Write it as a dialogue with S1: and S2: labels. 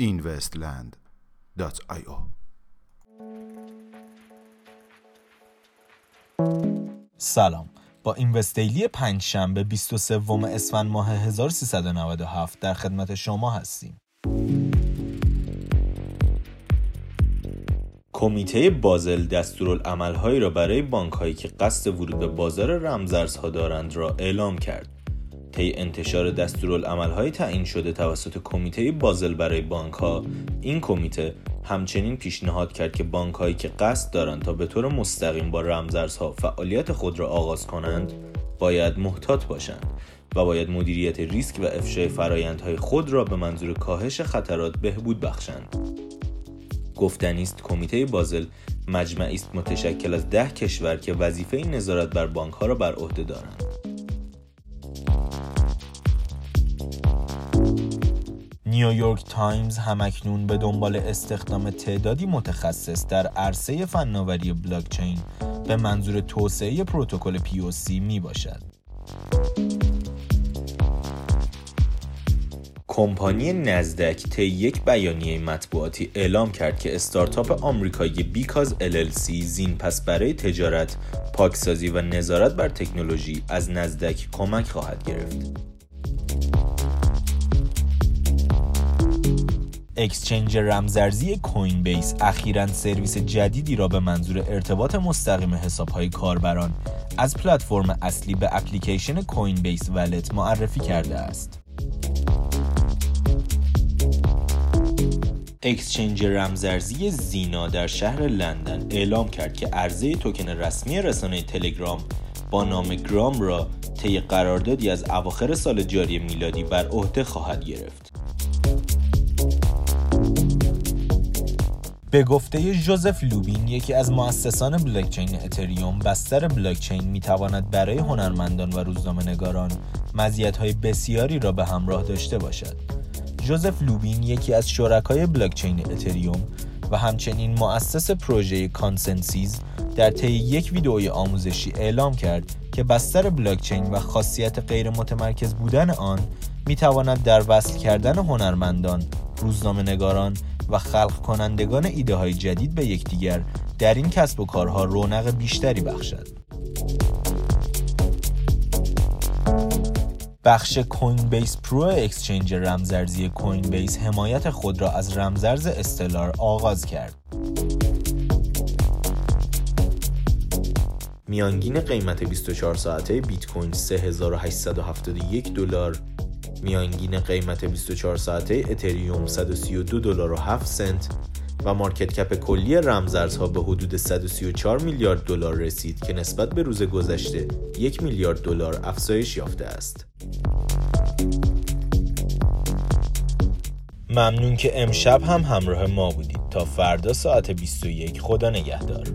S1: investland.io
S2: سلام. با اینوستیلی پنج شنبه 23 اسفند ماه 1397 در خدمت شما هستیم. کمیته بازل دستورالعملهایی را برای بانک هایی که قصد ورود به بازار رمزارزها دارند را اعلام کرد. طی انتشار دستورالعملهای تعیین شده توسط کمیته بازل برای بانک ها این کمیته همچنین پیشنهاد کرد که بانک هایی که قصد دارند تا به طور مستقیم با رمزارزها فعالیت خود را آغاز کنند باید محتاط باشند و باید مدیریت ریسک و افشای فرایندهای خود را به منظور کاهش خطرات بهبود بخشند. گفتنی است کمیته بازل مجمعی است متشکل از ده کشور که وظیفه نظارت بر بانک ها را بر عهده دارند. نیویورک تایمز همکنون به دنبال استخدام تعدادی متخصص در عرصه فناوری بلاکچین به منظور توسعه پروتکل POC می باشد. کمپانی نزدک طی یک بیانیه مطبوعاتی اعلام کرد که استارتاپ آمریکایی BCause LLC زین پس برای تجارت، پاکسازی و نظارت بر تکنولوژی از نزدک کمک خواهد گرفت. exchange رمزارزی Coinbase اخیرا سرویس جدیدی را به منظور ارتباط مستقیم حسابهای کاربران از پلتفرم اصلی به اپلیکیشن Coinbase Wallet معرفی کرده است. exchange رمزارزی Xena در شهر لندن اعلام کرد که عرضه توکن رسمی رسانه تلگرام با نام گرام را طی قراردادی از اواخر سال جاری میلادی بر عهده خواهد گرفت. به گفته جوزف لوبین یکی از مؤسسان بلاکچین اتریوم بستر بلاکچین می تواند برای هنرمندان و روزنامه نگاران مزیت‌های بسیاری را به همراه داشته باشد. جوزف لوبین یکی از شرکای بلاکچین اتریوم و همچنین مؤسس پروژه ConsenSys در طی یک ویدئوی آموزشی اعلام کرد که بستر بلاکچین و خاصیت غیر متمرکز بودن آن می تواند در وصل کردن هنرمندان، روزنامه نگاران و خلق کنندگان ایده های جدید به یکدیگر در این کسب و کارها رونق بیشتری بخشد. بخش Coinbase Pro exchange رمزارزی Coinbase حمایت خود را از رمزارز استلار آغاز کرد. میانگین قیمت 24 ساعته بیت کوین 3871 دلار میانگین قیمت 24 ساعته اتریوم 132 دلار و 7 سنت و مارکت کپ کلی رمزارزها به حدود 134 میلیارد دلار رسید که نسبت به روز گذشته یک میلیارد دلار افزایش یافته است. ممنون که امشب هم همراه ما بودید تا فردا ساعت 21 خدا نگهدار